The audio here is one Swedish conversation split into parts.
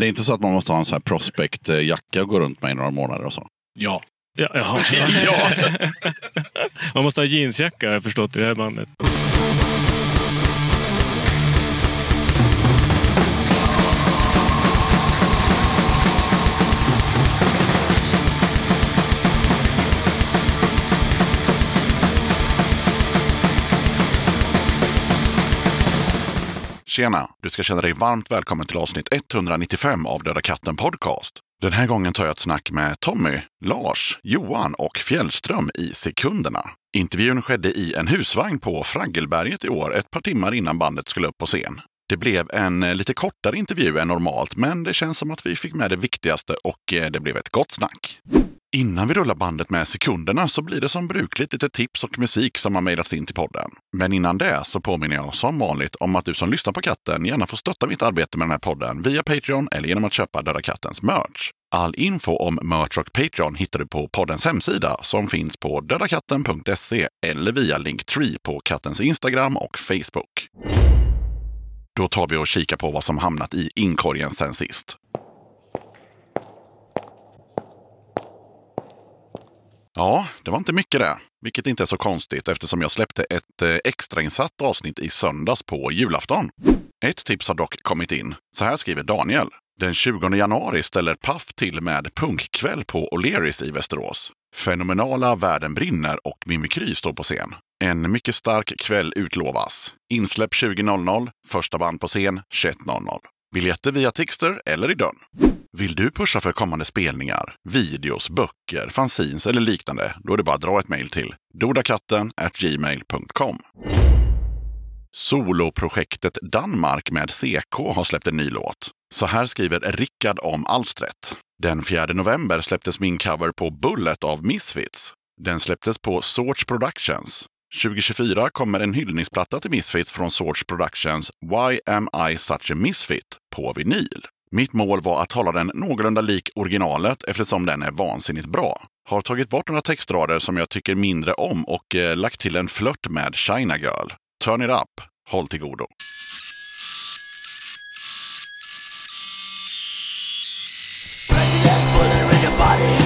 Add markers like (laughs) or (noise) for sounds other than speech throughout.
Det är inte så att man måste ha en sån här prospect-jacka och gå runt med i några månader och så? Ja. Ja, (laughs) ja. (laughs) Man måste ha jeansjacka har jag förstått i det här bandet. Tjena! Du ska känna dig varmt välkommen till avsnitt 195 av Döda katten Podcast. Den här gången tar jag ett snack med Tommy, Lars, Johan och Fjällström i Sekunderna. Intervjun skedde i en husvagn på Fraggelberget i år ett par timmar innan bandet skulle upp på scen. Det blev en eh, lite kortare intervju än normalt, men det känns som att vi fick med det viktigaste och eh, det blev ett gott snack. Innan vi rullar bandet med sekunderna så blir det som brukligt lite tips och musik som har mejlats in till podden. Men innan det så påminner jag som vanligt om att du som lyssnar på katten gärna får stötta mitt arbete med den här podden via Patreon eller genom att köpa Döda Kattens merch. All info om merch och Patreon hittar du på poddens hemsida som finns på dödakatten.se eller via Linktree på kattens Instagram och Facebook. Då tar vi och kikar på vad som hamnat i inkorgen sen sist. Ja, det var inte mycket det. Vilket inte är så konstigt eftersom jag släppte ett eh, extrainsatt avsnitt i söndags på julafton. Ett tips har dock kommit in. Så här skriver Daniel. Den 20 januari ställer Paff till med punkkväll på O'Learys i Västerås. Fenomenala Världen brinner och Mimikry står på scen. En mycket stark kväll utlovas. Insläpp 20.00, första band på scen 21.00. Biljetter via Tixter eller i dörren. Vill du pusha för kommande spelningar, videos, böcker, fanzines eller liknande? Då är det bara att dra ett mejl till dodakatten gmail.com. Soloprojektet Danmark med CK har släppt en ny låt. Så här skriver Rickard om alstret. Den 4 november släpptes min cover på Bullet av Misfits. Den släpptes på Sorts Productions. 2024 kommer en hyllningsplatta till Misfits från Sorts Productions Why am I such a misfit på vinyl. Mitt mål var att hålla den någorlunda lik originalet eftersom den är vansinnigt bra. Har tagit bort några textrader som jag tycker mindre om och eh, lagt till en flört med China Girl. Turn it up. Håll till godo. Du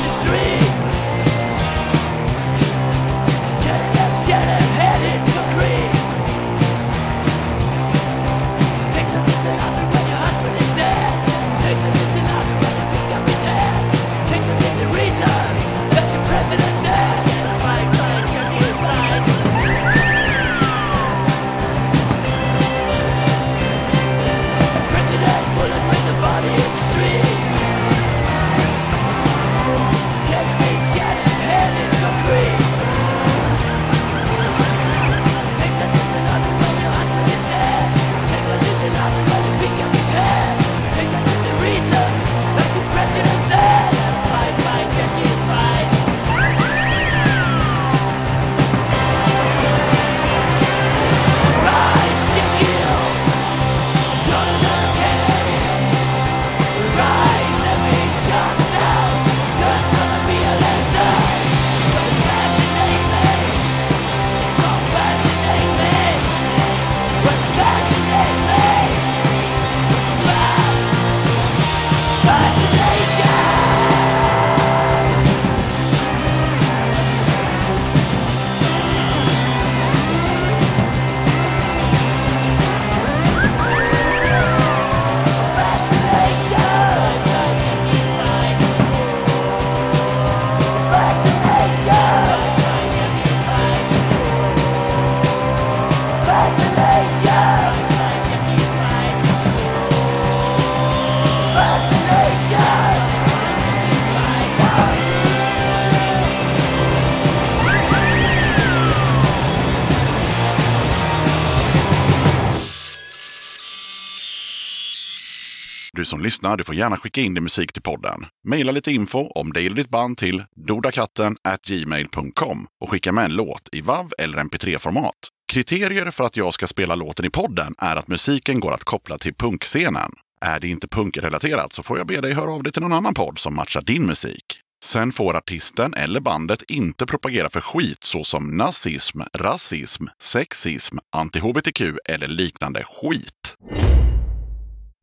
som lyssnar, du får gärna skicka in din musik till podden. Maila lite info om dig eller ditt band till dodakatten gmail.com och skicka med en låt i WAV eller MP3-format. Kriterier för att jag ska spela låten i podden är att musiken går att koppla till punkscenen. Är det inte punkrelaterat så får jag be dig höra av dig till någon annan podd som matchar din musik. Sen får artisten eller bandet inte propagera för skit såsom nazism, rasism, sexism, anti-hbtq eller liknande skit.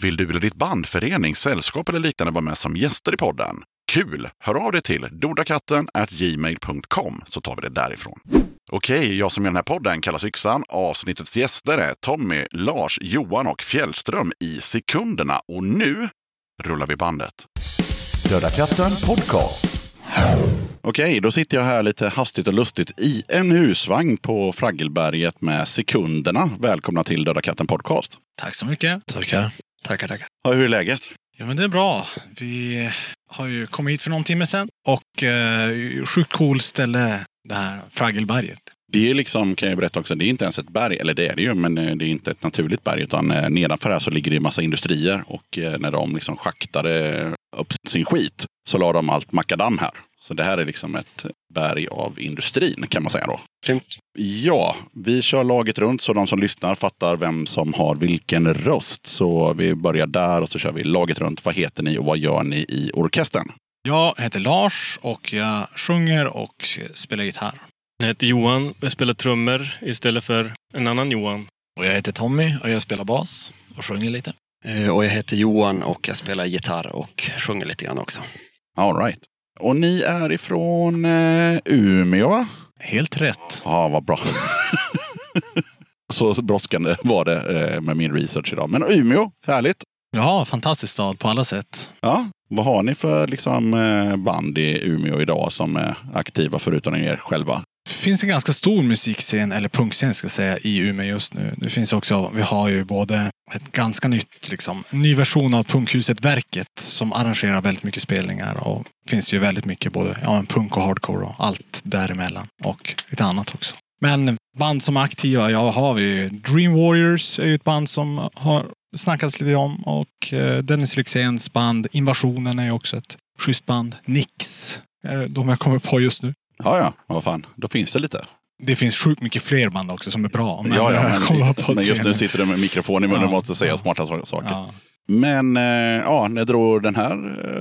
Vill du eller ditt band, förening, sällskap eller liknande vara med som gäster i podden? Kul! Hör av dig till dodakatten gmail.com så tar vi det därifrån. Okej, jag som gör den här podden kallas Yxan. Avsnittets gäster är Tommy, Lars, Johan och Fjällström i sekunderna. Och nu rullar vi bandet. Döda katten podcast. Okej, då sitter jag här lite hastigt och lustigt i en husvagn på Fraggelberget med sekunderna. Välkomna till Döda katten podcast. Tack så mycket. Tackar. Tackar, tackar. Ja, hur är läget? Jo, men det är bra. Vi har ju kommit hit för någon timme sedan och eh, sjukt cool ställe, det här Fraggelberget. Det är liksom, kan jag berätta också, det är inte ens ett berg, eller det är det ju, men eh, det är inte ett naturligt berg. Utan eh, nedanför här så ligger det en massa industrier och eh, när de liksom schaktade upp sin skit så la de allt makadam här. Så det här är liksom ett berg av industrin kan man säga då. Grymt. Ja, vi kör laget runt så de som lyssnar fattar vem som har vilken röst. Så vi börjar där och så kör vi laget runt. Vad heter ni och vad gör ni i orkestern? Jag heter Lars och jag sjunger och spelar gitarr. Jag heter Johan och jag spelar trummor istället för en annan Johan. Och jag heter Tommy och jag spelar bas och sjunger lite. Eh, Och jag heter Johan och jag spelar gitarr och sjunger lite grann också. All right. Och ni är ifrån eh, Umeå va? Helt rätt. Ja, vad bra. (laughs) så brådskande var det eh, med min research idag. Men Umeå, härligt. Ja, fantastisk stad på alla sätt. Ja, vad har ni för liksom, eh, band i Umeå idag som är aktiva förutom er själva? Det finns en ganska stor musikscen, eller punkscen ska jag säga, i Umeå just nu. Det finns också, vi har ju både ett ganska nytt, liksom, en ny version av punkhuset Verket som arrangerar väldigt mycket spelningar. Och finns ju väldigt mycket både ja, punk och hardcore och allt däremellan. Och lite annat också. Men band som är aktiva, ja har vi Dream Warriors är ju ett band som har snackats lite om. Och eh, Dennis Lyxzéns band Invasionen är ju också ett schysst band. Nix är de jag kommer på just nu. Ja, ja, vad fan, då finns det lite. Det finns sjukt mycket fler band också som är bra. Men ja, ja, jag kommer på men, men just nu sitter du med mikrofon i munnen och Ja, måste säga ja. smarta saker. Ja. Men eh, ja, när drog den här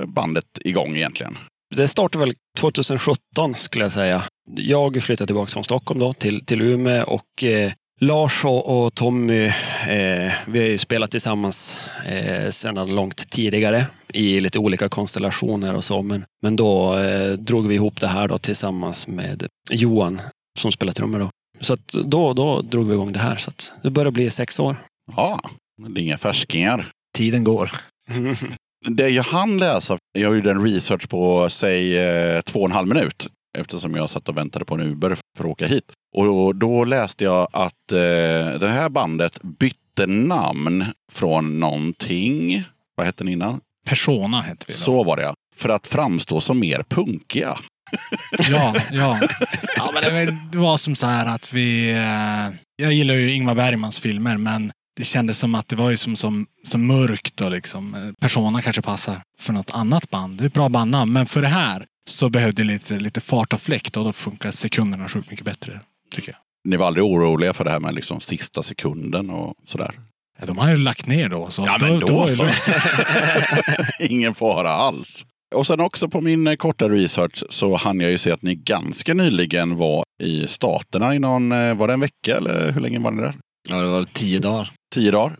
eh, bandet igång egentligen? Det startade väl 2017 skulle jag säga. Jag flyttade tillbaka från Stockholm då till, till Umeå och eh, Lars och, och Tommy, eh, vi har ju spelat tillsammans eh, sedan långt tidigare i lite olika konstellationer och så. Men, men då eh, drog vi ihop det här då tillsammans med Johan som spelar trummor då. Så att då, då drog vi igång det här. Så att det börjar bli sex år. Ja, det är inga färskingar. Tiden går. (laughs) Det jag hann läsa, jag gjorde en research på säg eh, två och en halv minut eftersom jag satt och väntade på en Uber för att åka hit. Och då läste jag att eh, det här bandet bytte namn från någonting. Vad hette den innan? Persona hette vi då. Så var det ja. För att framstå som mer punkiga. (laughs) Ja, ja. ja men det, var- som så här att vi... Eh, jag gillar ju Ingmar Bergmans filmer men det kändes som att det var ju som, som, som mörkt och liksom. eh, Persona kanske passar för något annat band. Det är ett bra bandnamn. Men för det här så behövde lite, lite fart och fläkt och då funkar sekunderna sjukt mycket bättre. Tycker jag. Ni var aldrig oroliga för det här med liksom sista sekunden och sådär? De har ju lagt ner då. Så Ja, men då det så. (laughs) Ingen fara alls. Och sen också på min eh, korta research så hann jag ju se att ni ganska nyligen var i Staterna i någon, eh, var det en vecka eller hur länge var ni där? Ja, det var tio dagar. Tio dagar.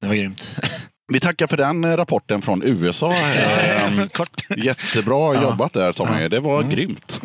Det var grymt. (laughs) Vi tackar för den eh, rapporten från USA. (laughs) Ehm, Kort. Jättebra Ja. jobbat där Tommy. Ja. Det var Mm. grymt.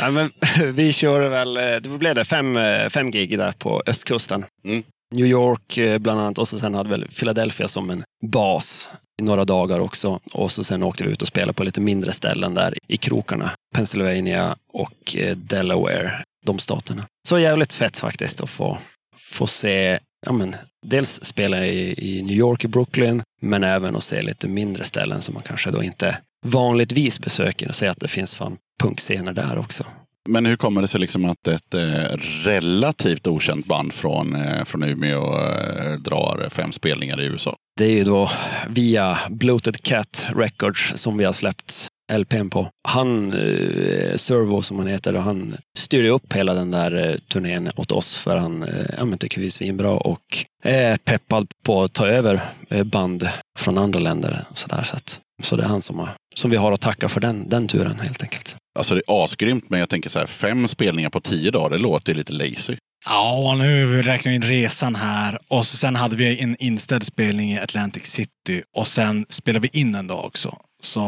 Ja, men, (laughs) vi kör väl, eh, det blev det fem, eh, fem gig där på östkusten. Mm. New York bland annat och så sen hade väl Philadelphia som en bas i några dagar också. Och så sen åkte vi ut och spelade på lite mindre ställen där i krokarna. Pennsylvania och Delaware, de staterna. Så jävligt fett faktiskt att få, få se, ja men, dels spela i, i New York, i Brooklyn, men även att se lite mindre ställen som man kanske då inte vanligtvis besöker och se att det finns fan punkscener där också. Men hur kommer det sig liksom att ett eh, relativt okänt band från, eh, från Umeå eh, drar fem spelningar i USA? Det är ju då via Bloated Cat Records som vi har släppt LPn på. Han, eh, Servo som han heter, och han styrde upp hela den där eh, turnén åt oss för han eh, ja, tycker vi är svinbra och är peppad på att ta över eh, band från andra länder. Så, där, så, att, så det är han som, har, som vi har att tacka för den, den turen helt enkelt. Alltså det är asgrymt, men jag tänker så här, fem spelningar på tio dagar, det låter lite lazy. Ja, nu räknar vi in resan här. Och så sen hade vi en inställd spelning i Atlantic City. Och sen spelade vi in en dag också. Så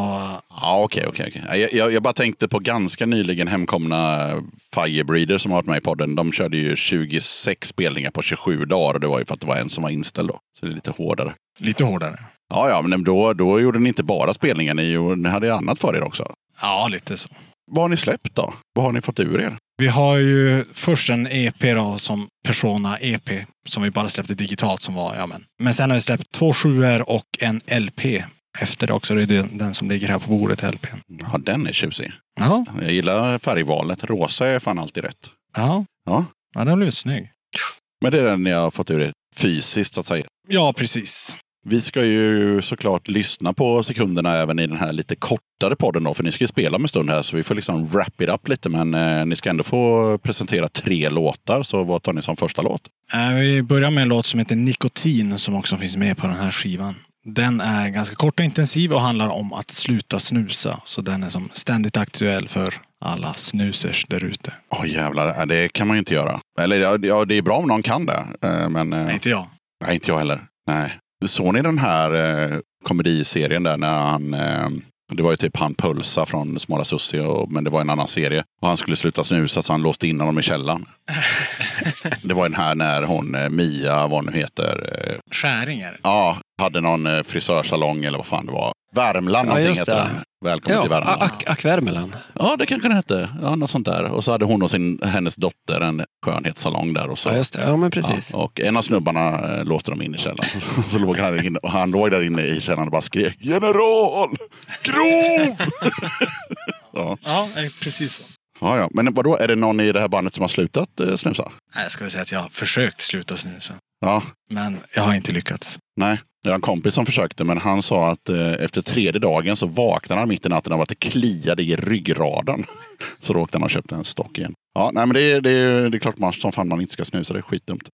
Ja, okej, okej. okej. Jag, jag, jag bara tänkte på ganska nyligen hemkomna Firebreeder som har varit med i podden. De körde ju 26 spelningar på 27 dagar och det var ju för att det var en som var inställd då. Så det är lite hårdare. lite hårdare. Ja, ja, men då, då gjorde ni inte bara spelningen, ni, ni hade ju annat för er också. Ja, lite så. Vad har ni släppt då? Vad har ni fått ur er? Vi har ju först en EP då, som Persona EP, som vi bara släppte digitalt som var, ja men. Men sen har vi släppt två sjuor och en LP efter det också. Det är den, som ligger här på bordet, LP. Ja, den är tjusig. Ja, Jag gillar färgvalet. Rosa är fan alltid rätt. ja. Ja. Ja, den har blivit snygg. Men det är den jag har fått ur er fysiskt, så att säga. Ja, precis. Vi ska ju såklart lyssna på sekunderna även i den här lite kortare podden då, för ni ska ju spela om en stund här så vi får liksom wrap it up lite. Men eh, ni ska ändå få presentera tre låtar, så vad tar ni som första låt? Eh, Vi börjar med en låt som heter Nikotin som också finns med på den här skivan. Den är ganska kort och intensiv och handlar om att sluta snusa. Så den är som ständigt aktuell för alla snusers där ute. Åh jävlar, äh, det kan man ju inte göra. Eller ja, det är bra om någon kan det. eh, Men eh, Nej, inte jag. nej, inte jag heller. Nej. Såg ni den här eh, komediserien där när han eh, det var ju typ han Pulsa från Smala Sussi, och, men det var en annan serie. Och han skulle sluta snusa så han låste in honom i källaren. (laughs) det var den här när hon, eh, Mia, vad nu heter, eh, Skäringar. ja, hade någon eh, frisörsalong eller vad fan det var. Värmland Ja, någonting heter den. Välkommen Ja, till Värmland. Ak Akvärmeland. Ja, det kanske den hette. Ja, något sånt där. Och så hade hon och sin, hennes dotter en skönhetssalong där. Och, så. Ja, just det. Ja, men precis. Ja, och en av snubbarna låste de in i källaren. (laughs) så låg han, och han låg där inne i källaren och bara skrek General! Grov! (laughs) ja. Ja, precis så. Ja, ja. Men vadå, är det någon i det här bandet som har slutat eh, snusa? Nej, Jag ska väl säga att jag har försökt sluta snusa. Ja, Men jag har inte lyckats. nej. Jag har en kompis som försökte, men han sa att eh, efter tredje dagen så vaknade han mitt i natten av att det kliade i ryggraden. (laughs) så då åkte han och köpte en stock igen. Ja, nej, men det, är- det, det är klart man, som fan man inte ska snusa, det är skitdumt.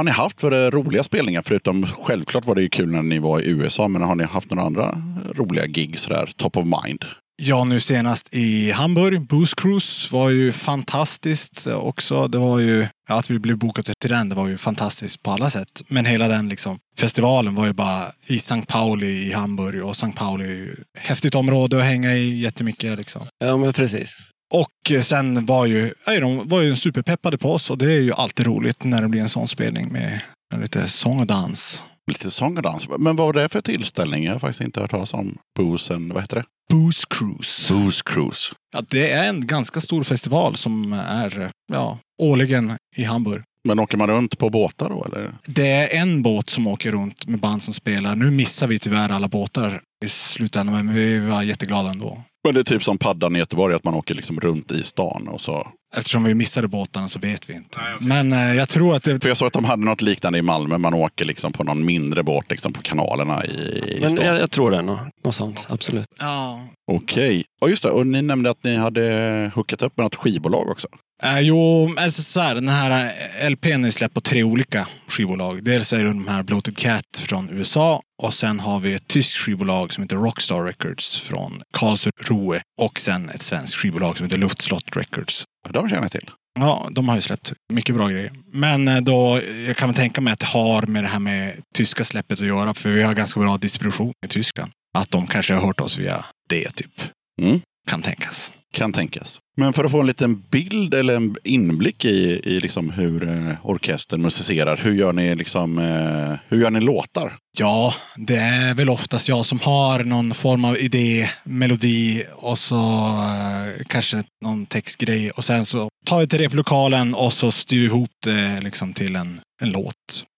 Har ni haft för eh, roliga spelningar? Förutom självklart var det ju kul när ni var i USA, men har ni haft några andra roliga gig sådär top of mind? Ja, nu senast i Hamburg. Booze Cruise var ju fantastiskt också. Det var ju, ja, att vi blev bokade till den, det var ju fantastiskt på alla sätt. Men hela den liksom, festivalen var ju bara i St. Pauli i Hamburg. Och St. Pauli är ju ett häftigt område att hänga i jättemycket. Liksom. Ja, men precis. Och eh, sen var ju, ja, de var ju superpeppade på oss och det är ju alltid roligt när det blir en sån spelning med lite sång och dans. Lite sång och dans. Men vad var det för tillställning? Jag har faktiskt inte hört talas om. Boozen, vad heter det? Booze Cruise. Booze Cruise. Ja, det är en ganska stor festival som är ja, årligen i Hamburg. Men åker man runt på båtar då eller? Det är en båt som åker runt med band som spelar. Nu missar vi tyvärr alla båtar i slutändan, men vi var jätteglada ändå. Men det är typ som paddan i Göteborg, att man åker liksom runt i stan och så Eftersom vi missade båtarna så vet vi inte. Men eh, jag tror att det... För jag såg att de hade något liknande i Malmö. Man åker liksom på någon mindre båt liksom på kanalerna i, i Men jag, jag tror det är något, något sånt, absolut. Ja. Okej. Och just det, och ni nämnde att ni hade hookat upp med något skivbolag också. Eh, jo, alltså så här, den här eh, LPn är släppt på tre olika skivbolag. Dels är det de här Bloated Cat från USA och sen har vi ett tyskt skivbolag som heter Rockstar Records från Karlsruhe och sen ett svenskt skivbolag som heter Luftslott Records. Ja, De känner jag till. Ja, de har ju släppt mycket bra grejer. Men eh, då, jag kan väl tänka mig att det har med det här med tyska släppet att göra, för vi har ganska bra distribution i Tyskland. Att de kanske har hört oss via det, typ. Mm. Kan tänkas. Kan tänkas. Men för att få en liten bild eller en inblick i, i liksom hur eh, orkestern musicerar. Hur gör ni, liksom, eh, hur gör ni låtar? Ja, det är väl oftast jag som har någon form av idé, melodi och så eh, kanske någon textgrej. Och sen så tar jag till replokalen och så styr vi ihop det liksom till en, en låt.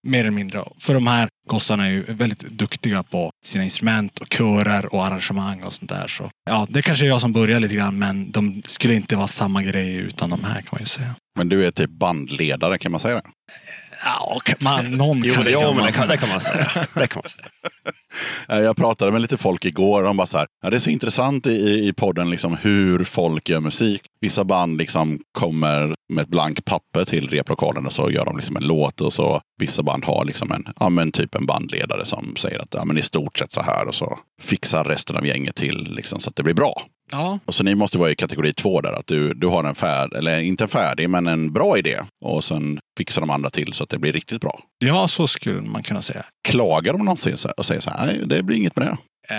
Mer eller mindre. För de här gossarna är ju väldigt duktiga på sina instrument och körer och arrangemang och sånt där. Så ja, det kanske är jag som börjar lite grann, men de skulle inte vara samma grej utan de här kan man ju säga. Men du är typ bandledare, kan man säga det? Ja, man, någon Jo, kan det, jo, kan men man. det kan, det kan man säga. Det kan man säga. (laughs) Jag pratade med lite folk igår och de bara så här, ja, det är så intressant i, i podden liksom hur folk gör musik. Vissa band liksom kommer med ett blankt papper till replokalen och så gör de liksom en låt och så vissa band har liksom en, ja, men typ en bandledare som säger att ja, men i stort sett så här och så fixar resten av gänget till liksom, så att det blir bra. Ja, Och så ni måste vara i kategori två där, att du, du har en färd, eller inte en färdig, men en bra idé. Och sen fixar de andra till så att det blir riktigt bra. ja, så skulle man kunna säga. Klagar de någonsin så här och säger så här, nej det blir inget med det. Eh,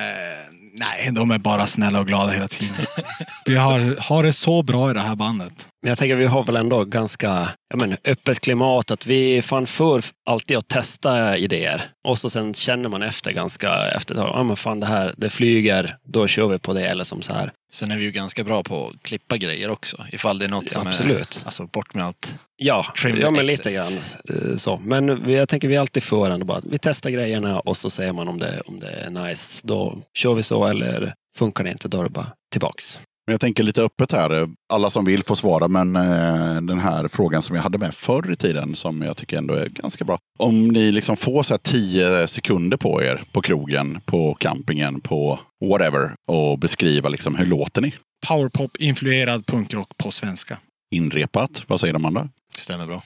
nej, de är bara snälla och glada hela tiden. (laughs) Vi har, har det så bra i det här bandet. Men jag tänker vi har väl ändå ganska jag men, öppet klimat. Att vi fan för alltid att testa idéer. Och så sen känner man efter ganska efter ett tag. Ja men fan det här, det flyger. Då kör vi på det. Eller som så här. Sen är vi ju ganska bra på att klippa grejer också. Ifall det är något som absolut. är... Alltså bort med allt. Ja, ja men lite grann eh, så. Men jag tänker vi är alltid för ändå bara. Vi testar grejerna och så ser man om det, om det är nice. Då kör vi så. Eller funkar det inte, då är det bara tillbaks. Men jag tänker lite öppet här. Alla som vill får svara, men eh, den här frågan som jag hade med förr i tiden, som jag tycker ändå är ganska bra. Om ni liksom får så här 10 sekunder på er på krogen, på campingen, på whatever och beskriva liksom hur låter ni? Powerpop-influerad punkrock på svenska. Inrepat, vad säger de andra? Stämmer bra.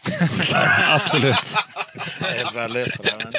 (laughs) Absolut. Jag är helt värdelös på det här. Men...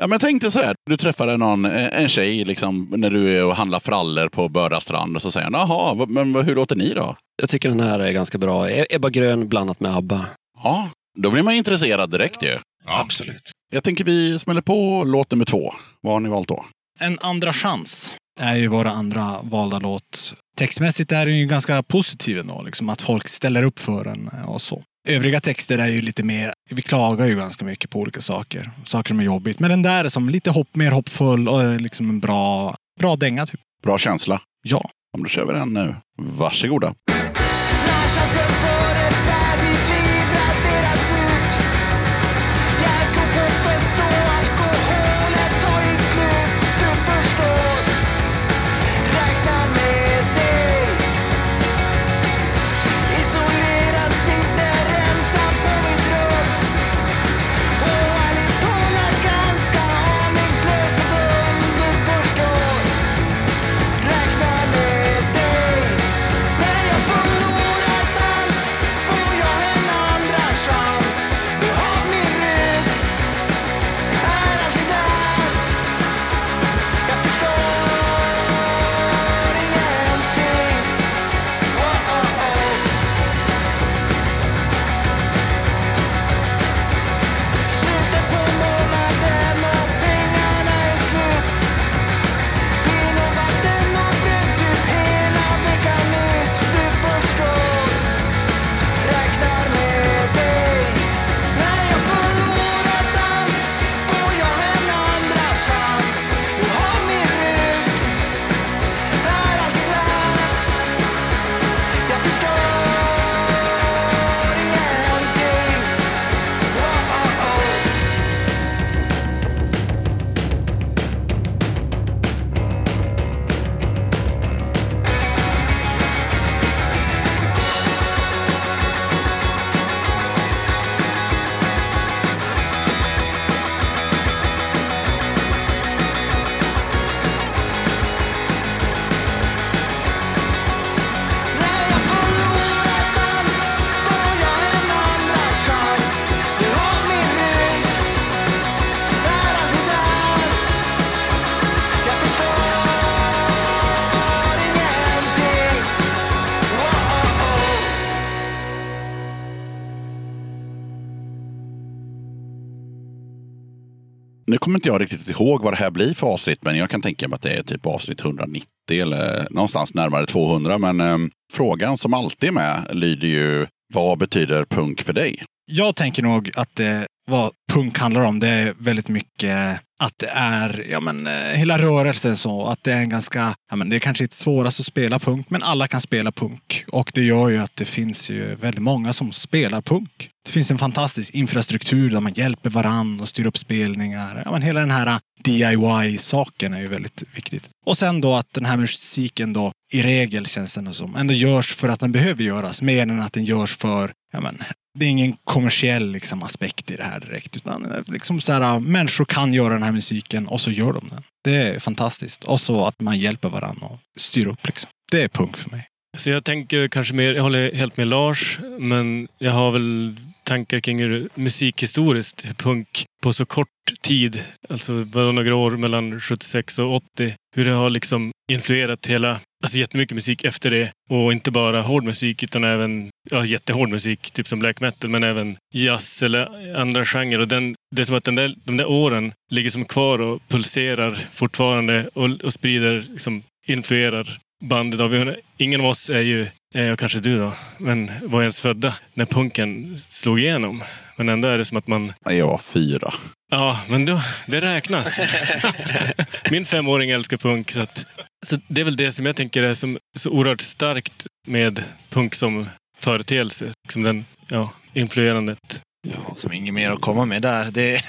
Ja, men tänk dig så här. Du träffade någon, eh, en tjej liksom, när du är och handlar frallor på Börda strand och så säger han, jaha, men hur låter ni då? Jag tycker den här är ganska bra. E- Ebba Grön blandat med ABBA. Ja, då blir man intresserad direkt ju. Absolut. Jag tänker vi smäller på låt nummer två. Vad har ni valt då? En andra chans är ju våra andra valda låt. Textmässigt är den ju ganska positiv ändå, liksom att folk ställer upp för den och så. Övriga texter är ju lite mer, vi klagar ju ganska mycket på olika saker. Saker som är jobbigt. Men den där är som lite hopp, mer hoppfull och är liksom en bra, bra dänga typ. Bra känsla. Ja. Om du kör vi den nu. Varsågoda. Nu kommer inte jag riktigt ihåg vad det här blir för avsnitt, men jag kan tänka mig att det är typ avsnitt 190 eller någonstans närmare 200. Men eh, frågan som alltid är med lyder ju, vad betyder punk för dig? Jag tänker nog att det, vad punk handlar om, det är väldigt mycket att det är, ja men eh, hela rörelsen så, att det är en ganska, ja men det är kanske inte svårast att spela punk, men alla kan spela punk. Och det gör ju att det finns ju väldigt många som spelar punk. Det finns en fantastisk infrastruktur där man hjälper varann och styr upp spelningar. Ja, men hela den här eh, DIY-saken är ju väldigt viktigt. Och sen då att den här musiken då i regel känns det som ändå görs för att den behöver göras, mer än att den görs för ja, men, det är ingen kommersiell liksom, aspekt i det här direkt. Utan eh, liksom så här, ah, människor kan göra den här musiken och så gör de den. Det är fantastiskt. Och så att man hjälper varandra och styr upp. Liksom. Det är punk för mig. Så jag tänker kanske mer, jag håller helt med Lars, men jag har väl tankar kring hur musikhistoriskt hur punk på så kort tid, alltså bara några år mellan 76 och 80, hur det har liksom influerat hela, alltså jättemycket musik efter det. Och inte bara hård musik utan även ja, jättehård musik, typ som black metal, men även jazz eller andra genrer. Och den, det är som att den där, de där åren ligger som kvar och pulserar fortfarande och, och sprider, liksom influerar bandet. Av. Ingen av oss är ju, jag kanske du då, men var ens födda när punken slog igenom. Men ändå är det som att man Jag var fyra. Ja, men då, det räknas. (laughs) Min femåring älskar punk. Så, att, så det är väl det som jag tänker är som, så oerhört starkt med punk som företeelse. Liksom den, ja, influerandet. Ja, som inget mer att komma med där. Det,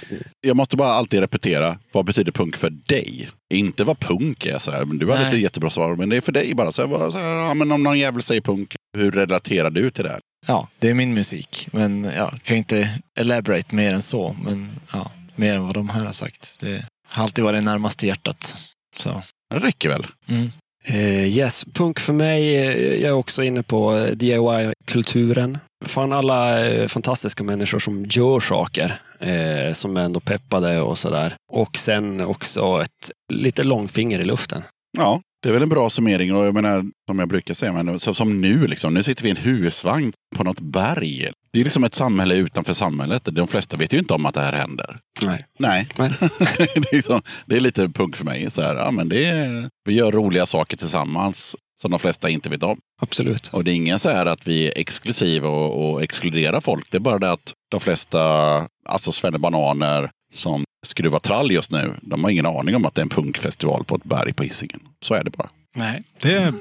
(laughs) Jag måste bara alltid repetera, vad betyder punk för dig? Inte vad punk är. Så här. Men Du hade Nej. ett jättebra svar, men det är för dig bara. Så här, så här, ja, men om någon jävel säger punk, hur relaterar du till det? här? ja, det är min musik. Men jag kan inte elaborate mer än så. Men ja, mer än vad de här har sagt. Det har alltid varit närmast hjärtat. Så. Det räcker väl? Mm. Eh, yes, punk för mig. eh, Jag är också inne på eh, DIY-kulturen. Fan alla fantastiska människor som gör saker. Eh, som är ändå peppade och sådär. Och sen också ett lite långfinger i luften. Ja, det är väl en bra summering. Och jag menar, som jag brukar säga, men så, som nu, liksom, nu sitter vi i en husvagn på något berg. Det är liksom ett samhälle utanför samhället. De flesta vet ju inte om att det här händer. Nej. Nej, Nej. (laughs) det, är liksom, det är lite punk för mig. Så här, ja, men det är, vi gör roliga saker tillsammans som de flesta inte vet om. Absolut. Och det är ingen så här att vi är exklusiva och, och exkluderar folk. Det är bara det att de flesta, alltså svennebananer som skruvar trall just nu, de har ingen aning om att det är en punkfestival på ett berg på Hisingen. Så är det bara. Nej, det är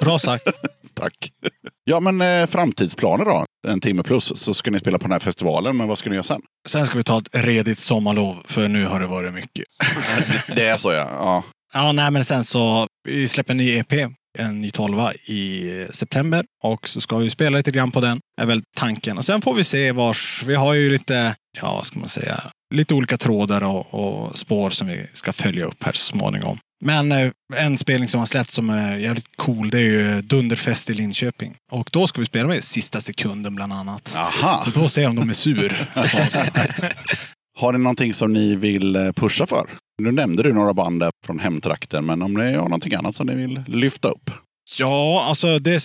bra sagt. (laughs) Tack. Ja, men eh, framtidsplaner då? En timme plus så ska ni spela på den här festivalen, men vad ska ni göra sen? Sen ska vi ta ett redigt sommarlov, för nu har det varit mycket. (laughs) Det är så ja. ja. Ja, nej, men sen så vi släpper en ny EP, en ny tolva i september och så ska vi spela lite grann på den, är väl tanken. Och sen får vi se vars, vi har ju lite, ja, vad ska man säga, lite olika trådar och, och spår som vi ska följa upp här så småningom. Men eh, en spelning som har släppts som är jävligt cool, det är ju Dunderfest i Linköping. Och då ska vi spela med Sista sekunden bland annat. Aha. Så då ser om de är sur. (laughs) Har ni någonting som ni vill eh, pusha för? Nu nämnde du några band där från hemtrakten, men om ni har någonting annat som ni vill lyfta upp? Ja, alltså det är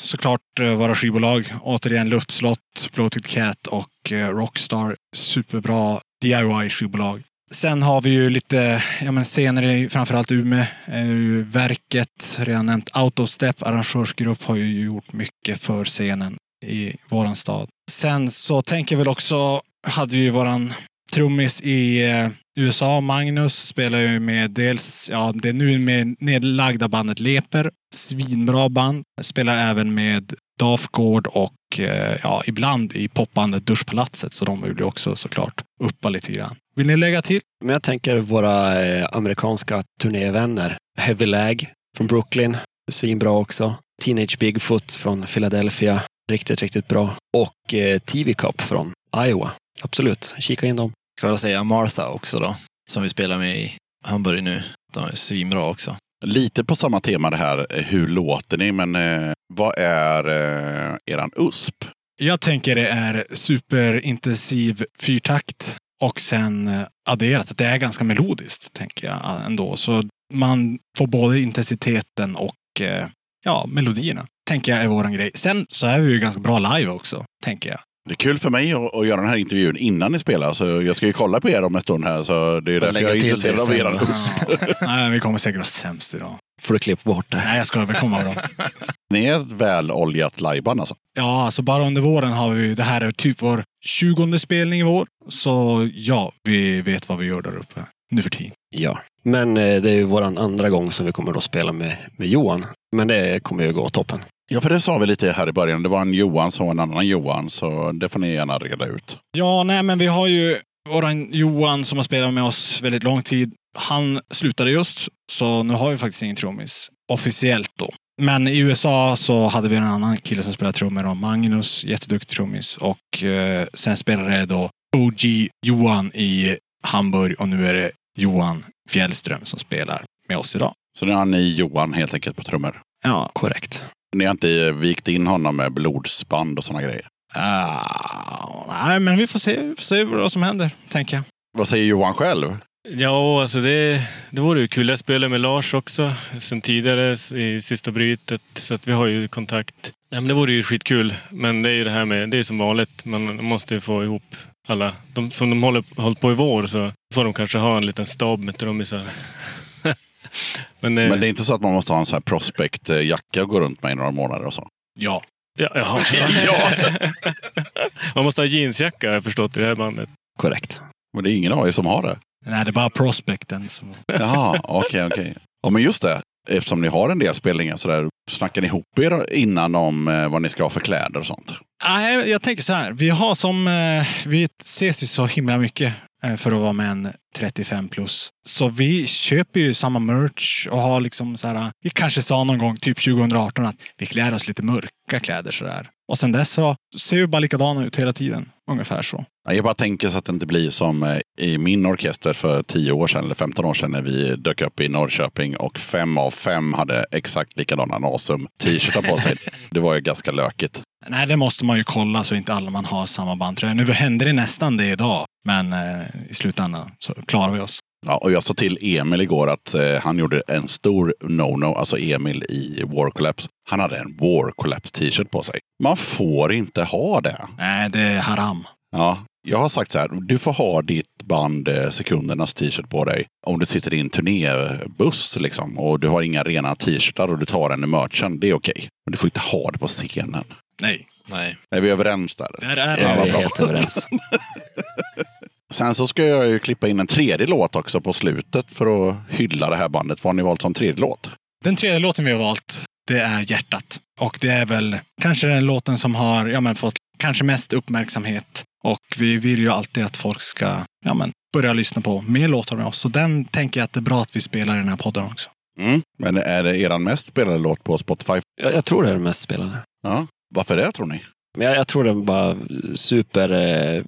såklart eh, våra skivbolag. Återigen Luftslott, Bloated Cat och eh, Rockstar. Superbra DIY-skivbolag. Sen har vi ju lite ja, men scener i framförallt Umeå. är eh, ju Verket, redan nämnt. Autostep, arrangörsgrupp, har ju gjort mycket för scenen i våran stad. Sen så tänker jag väl också, hade vi ju våran trummis i eh, USA, Magnus, spelar ju med dels, ja, det är nu med nedlagda bandet Leper. Svinbra band. Spelar även med Dafgård och eh, ja, ibland i popbandet Duschpalatset. Så de vill ju också såklart uppa lite grann. Vill ni lägga till? Men jag tänker våra eh, amerikanska turnévänner. Heavy Lag från Brooklyn. Svinbra också. Teenage Bigfoot från Philadelphia. Riktigt, riktigt bra. Och eh, TV Cup från Iowa. Absolut, kika in dem. Kan jag säga Martha också då. Som vi spelar med i Hamburg nu. De är svinbra också. Lite på samma tema det här, eh, hur låter ni? Men eh, vad är eh, eran USP? Jag tänker det är superintensiv fyrtakt och sen eh, adderat att det är ganska melodiskt, tänker jag ändå. Så man får både intensiteten och eh, ja, melodierna. Tänker jag är våran grej. Sen så är vi ju ganska bra live också, tänker jag. Det är kul för mig att, att göra den här intervjun innan ni spelar. Så jag ska ju kolla på er om en stund här. Så det är därför jag är intresserad av. Ja. (laughs) Nej, vi kommer säkert vara sämst idag. Får du klippa bort det. Nej, jag skojar. Vi kommer vara bra. (laughs) Ni är ett väloljat lajband alltså. Ja, alltså bara under våren har vi... Det här är typ vår tjugonde spelning i vår. Så ja, vi vet vad vi gör där uppe nu för tiden. Ja. Men eh, det är ju vår andra gång som vi kommer att spela med, med Johan. Men det kommer ju gå toppen. Ja, för det sa vi lite här i början. Det var en Johan som var en annan Johan. Så det får ni gärna reda ut. Ja, nej, men vi har ju våran Johan som har spelat med oss väldigt lång tid. Han slutade just, så nu har vi faktiskt ingen trummis. Officiellt då. Men i USA så hade vi en annan kille som spelade trummor, då, Magnus, jätteduktig trummis. Och eh, sen spelade då OG Johan i Hamburg och nu är det Johan Fjällström som spelar med oss idag. Så nu har ni Johan helt enkelt på trummor. Ja, Korrekt. Ni har inte vikt in honom med blodsband och sådana grejer. ah, nej, men vi får se, vi får se vad som händer, tänker jag. Vad säger Johan själv? Ja, alltså det, det vore ju kul. Jag spelar med Lars också sen tidigare i sista brytet. Så att vi har ju kontakt. Ja, men det vore ju skitkul. Men det är ju det här med, det är som vanligt. Man måste ju få ihop alla. De, som de håller hållit på i vår så får de kanske ha en liten stab med trummisar. Men, eh, Men det är inte så att man måste ha en sån här prospect-jacka och gå runt med i några månader och så? Ja. ja, (laughs) ja. (laughs) Man måste ha jeansjacka har jag förstått i det här bandet. Korrekt. Men det är ingen av er som har det? Nej, det är bara prospekten som... Jaha, okej, okej. Ja, men just det. Eftersom ni har en del spelningar sådär, snackar ni ihop er innan om eh, vad ni ska ha för kläder och sånt? Nej, jag tänker så här. Vi har som... Eh, vi ses ju så himla mycket eh, för att vara med en 35 plus. Så vi köper ju samma merch och har liksom så här... Eh, vi kanske sa någon gång, typ 2018, att vi klär oss lite mörka kläder sådär. Och sen dess så ser vi bara likadana ut hela tiden. Ungefär så. Ja, Jag bara tänker så att det inte blir som eh, i min orkester för 10 år sedan eller 15 år sedan när vi dök upp i Norrköping och fem av fem hade exakt likadana Nasum t-shirtar på sig. (laughs) Det var ju ganska lökigt. Nej, det måste man ju kolla så inte alla man har samma bandtröja. Nu händer det nästan det idag, men eh, i slutändan så klarar vi oss. Ja, och jag sa till Emil igår att eh, han gjorde en stor no-no, alltså Emil i War Collapse. Han hade en War Collapse t-shirt på sig. Man får inte ha det. Nej, det är haram. Ja, jag har sagt så här, du får ha ditt band eh, Sekundernas t-shirt på dig om du sitter i en turnébuss liksom, och du har inga rena t-shirtar och du tar den i merchen. Det är okej. Men du får inte ha det på scenen. Nej. Nej. Är vi överens där? Där är Ja, vi är helt överens. (laughs) Sen så ska jag ju klippa in en tredje låt också på slutet för att hylla det här bandet. Vad har ni valt som tredje låt? Den tredje låten vi har valt, det är Hjärtat. Och det är väl kanske den låten som har ja, men, fått kanske mest uppmärksamhet. Och vi vill ju alltid att folk ska ja, men, börja lyssna på mer låtar med oss. Så den tänker jag att det är bra att vi spelar i den här podden också. Mm. Men är det eran mest spelade låt på Spotify? Jag, jag tror det är den mest spelade. Ja. Varför det tror ni? Men jag, jag tror den bara super eh,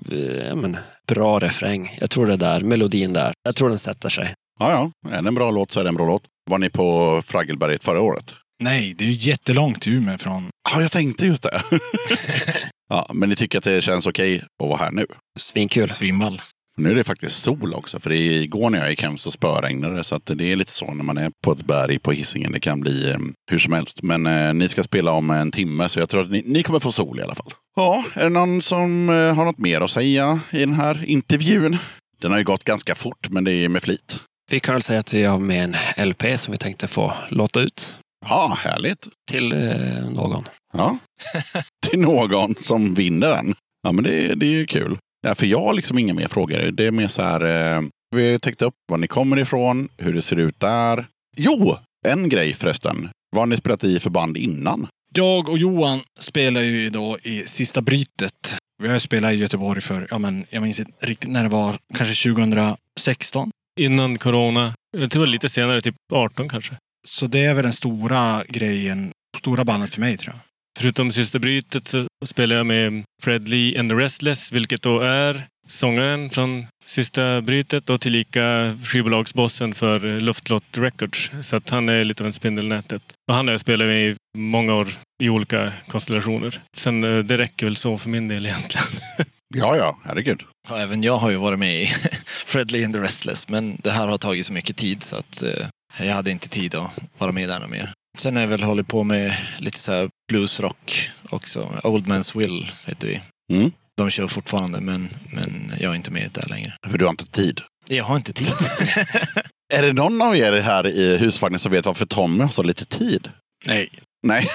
ja, men, bra refräng. Jag tror det där, melodin där. Jag tror den sätter sig. Ja, ja. Är det en bra låt så är det en bra låt. Var ni på Fraggelberget förra året? Nej, det är ju jättelångt till Umeå från... Ja, jag tänkte just det. (laughs) ja, men ni tycker att det känns okej att vara här nu? Svinkul. Svimball. Nu är det faktiskt sol också, för det är, igår när jag gick hem så spöregnade det. Så att det är lite så när man är på ett berg på Hisingen. Det kan bli eh, hur som helst. Men eh, ni ska spela om en timme, så jag tror att ni, ni kommer få sol i alla fall. Ja, är det någon som eh, har något mer att säga i den här intervjun? Den har ju gått ganska fort, men det är med flit. Vi kan väl säga att vi har med en LP som vi tänkte få låta ut Ja, härligt. till eh, någon. Ja. (laughs) Till någon som vinner den. Ja, men det, det är ju kul. Ja, för jag har liksom inga mer frågor. Det är mer så här. Eh, vi har täckt upp var ni kommer ifrån, hur det ser ut där. Jo, en grej förresten. Vad har ni spelat i för band innan? Jag och Johan spelar ju då i Sista Brytet. Vi har spelat i Göteborg för, ja men jag minns inte riktigt när det var, kanske 2016. Innan corona. Jag tror lite senare, typ 18 kanske. Så det är väl den stora grejen, stora bandet för mig tror jag. Förutom Sista Brytet så spelar jag med Fred Lee and the Restless, vilket då är sångaren från Sista Brytet och tillika skivbolagsbossen för Luftlott Records. Så att han är lite av en spindel i nätet. Och han har jag spelat med i många år i olika konstellationer. Sen eh, det räcker väl så för min del egentligen. (laughs) Ja, ja, herregud. Ja, även jag har ju varit med i (laughs) Fred Lee and the Restless, men det här har tagit så mycket tid så att eh, jag hade inte tid att vara med där något mer. Sen har jag väl hållit på med lite så här bluesrock också. Old Man's Will heter vi. Mm. De kör fortfarande, men, men jag är inte med där längre. För du har inte tid. Jag har inte tid. (laughs) Är det någon av er här i husvagnen som vet varför Tommy har så lite tid? Nej. Nej.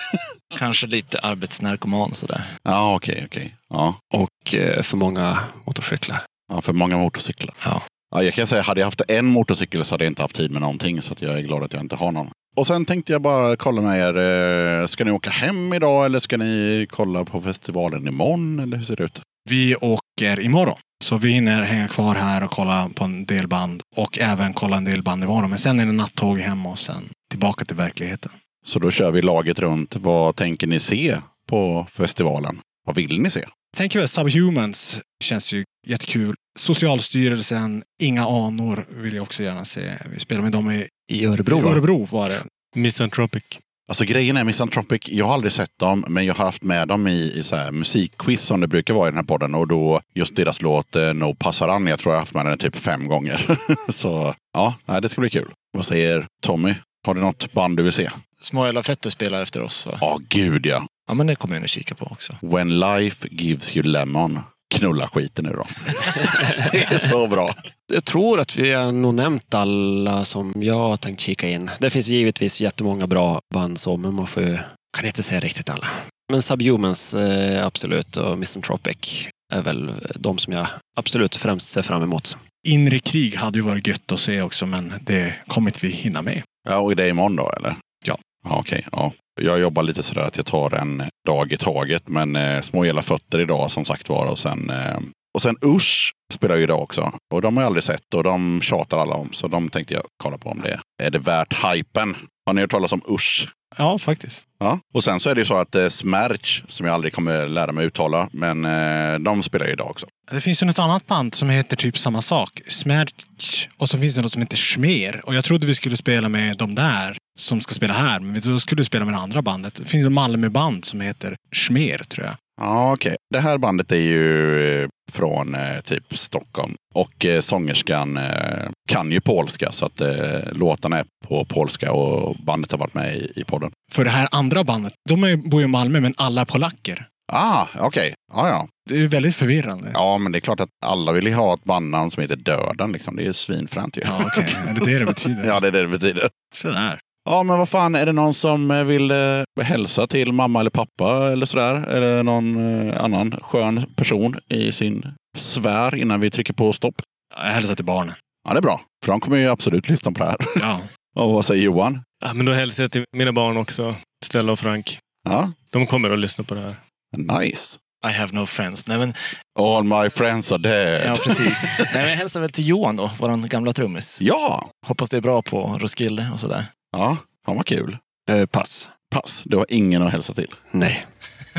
(laughs) Kanske lite arbetsnarkoman sådär. Ja, okej, okej. Ja. Och eh, för många motorcyklar. ja, för många motorcyklar. Ja. Ja, jag kan säga, hade jag haft en motorcykel så hade jag inte haft tid med någonting. Så att jag är glad att jag inte har någon. Och sen tänkte jag bara kolla med er. eh, Ska ni åka hem idag eller ska ni kolla på festivalen imorgon? Eller hur ser det ut? Vi åker imorgon. Så vi hinner hänga kvar här och kolla på en del band. Och även kolla en del band imorgon. Men sen är det nattåg hem och sen tillbaka till verkligheten. Så då kör vi laget runt. Vad tänker ni se på festivalen? Vad vill ni se? Tänker väl Subhumans känns ju jättekul. Socialstyrelsen, Inga anor vill jag också gärna se. Vi spelar med dem i I Örebro, i va? Örebro var det. Misanthropic. Alltså grejen är Misanthropic, jag har aldrig sett dem, men jag har haft med dem i, i så här musikquiz som det brukar vara i den här podden. Och då just deras låt eh, No Passaran, jag tror jag har haft med den typ fem gånger. (laughs) så ja, det ska bli kul. Vad säger Tommy? Har du något band du vill se? Små jävla Fetto spelar efter oss va? Ja, gud ja. Ja, men det kommer jag att kika på också. When life gives you lemon. Knulla skiten nu då. (laughs) det är så bra. Jag tror att vi har nog nämnt alla som jag har tänkt kika in. Det finns givetvis jättemånga bra band så, men man får ju, kan inte säga riktigt alla. Men Subhumans, eh, absolut, och Misanthropic är väl de som jag absolut främst ser fram emot. Inre krig hade ju varit gött att se också, men det kommer inte vi hinna med. Ja, och det är imorgon då eller? Ja. Ja, okej. ja. Jag jobbar lite sådär att jag tar en dag i taget. Men eh, små hela fötter idag som sagt var. Och sen, eh, och sen Usch spelar ju idag också. Och de har jag aldrig sett och de tjatar alla om. Så de tänkte jag kolla på om det är det värt hypen. Har ni hört talas om Usch? Ja, faktiskt. Ja. Och sen så är det ju så att eh, Smerch, som jag aldrig kommer lära mig uttala, men eh, de spelar ju idag också. Det finns ju något annat band som heter typ samma sak. Smerch. Och så finns det något som heter Schmer. Och jag trodde vi skulle spela med de där som ska spela här. Men då skulle vi spela med det andra bandet. Det finns ett Malmöband som heter Schmer, tror jag. Ja, okej. Det här bandet är ju eh, från eh, typ Stockholm. Och eh, sångerskan eh, kan ju polska, så att eh, låtarna är på polska och bandet har varit med i, i podden. För det här andra bandet, de är, bor ju i Malmö, men alla är polacker. Ah, okej. Ja, ja. Det är ju väldigt förvirrande. Ja, men det är klart att alla vill ju ha ett bandnamn som heter Döden. Liksom. Det är ju svinfränt ju. Ja, okej. Är det det det betyder? (laughs) ja, det är det det betyder. Sådär. Ja, men vad fan, är det någon som eh, vill eh, hälsa till mamma eller pappa eller sådär? Eller någon eh, annan skön person i sin sfär innan vi trycker på stopp? Jag hälsar till barnen. Ja, det är bra. För de kommer ju absolut lyssna på det här. Ja. (laughs) Och vad säger Johan? Ja, men då hälsar jag till mina barn också. Stella och Frank. Ja, De kommer att lyssna på det här. nice. I have no friends. Nej, men, All my friends are dead. ja, precis. Nej, men jag hälsar väl till Johan då, vår gamla trummis. Ja! Hoppas det är bra på Roskilde och sådär. Ja, fan vad kul. Eh, pass. Pass, du har ingen att hälsa till. Nej.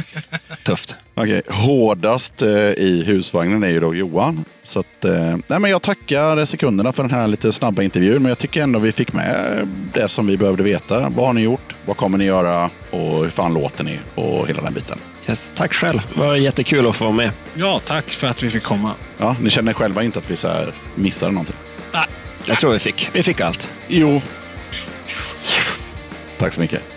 (laughs) Tufft. Okej, hårdast eh, i husvagnen är ju då Johan. Så att, eh, nej men jag tackar sekunderna för den här lite snabba intervjun. Men jag tycker ändå vi fick med det som vi behövde veta. Vad har ni gjort? Vad kommer ni göra? Och hur fan låter ni? Och hela den biten. Yes, tack själv. Det var jättekul att få vara med. ja, tack för att vi fick komma. Ja, ni känner själva inte att vi så här missade någonting? Jag tror vi fick. Vi fick allt. Jo. Tack så mycket.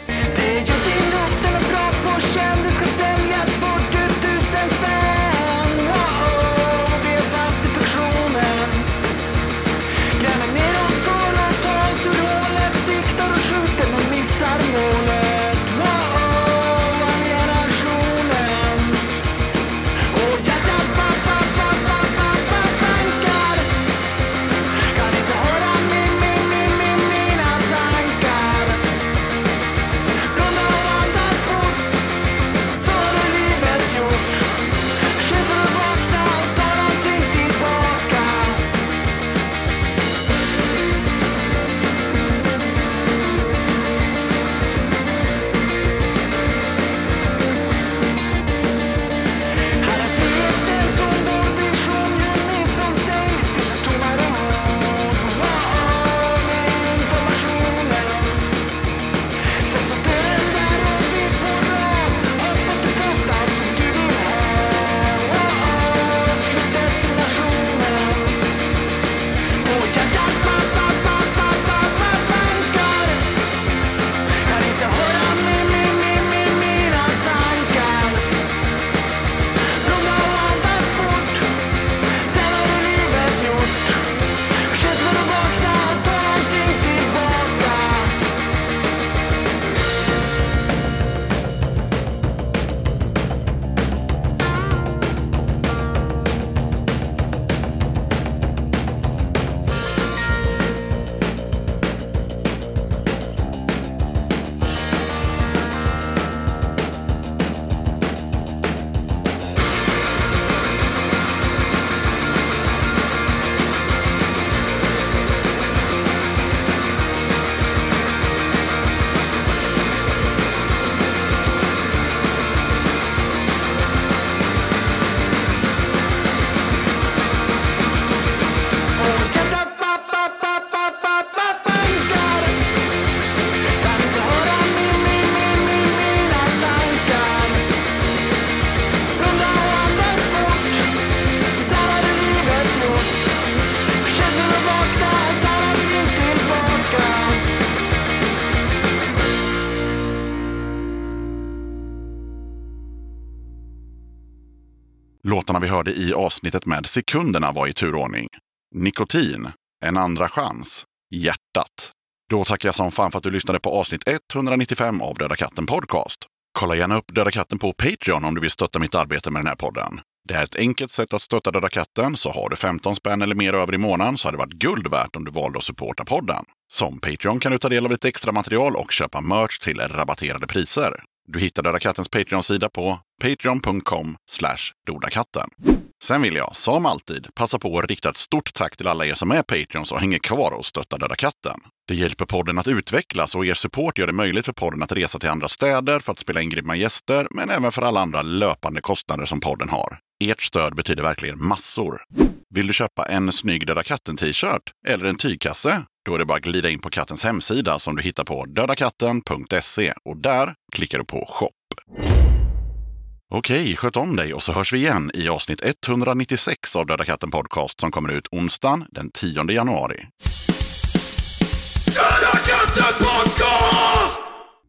Låtarna vi hörde i avsnittet med sekunderna var i turordning. Nikotin, En andra chans, Hjärtat. Då tackar jag som fan för att du lyssnade på avsnitt 195 av Döda katten Podcast. Kolla gärna upp Döda katten på Patreon om du vill stötta mitt arbete med den här podden. Det är ett enkelt sätt att stötta Döda katten, så har du 15 spänn eller mer över i månaden så hade det varit guld värt om du valde att supporta podden. Som Patreon kan du ta del av lite extra material och köpa merch till rabatterade priser. Du hittar Döda kattens Patreon-sida på patreon.com dodakatten. Sen vill jag, som alltid, passa på att rikta ett stort tack till alla er som är Patreons och hänger kvar och stöttar Döda katten. Det hjälper podden att utvecklas och er support gör det möjligt för podden att resa till andra städer för att spela in grymma gäster, men även för alla andra löpande kostnader som podden har. Ert stöd betyder verkligen massor. Vill du köpa en snygg Döda katten-t-shirt eller en tygkasse? Då är det bara att glida in på kattens hemsida som du hittar på dödakatten.se och där klickar du på shop. Okej, sköt om dig och så hörs vi igen i avsnitt 196 av Döda katten Podcast som kommer ut onsdagen den 10 januari. Döda katten podcast!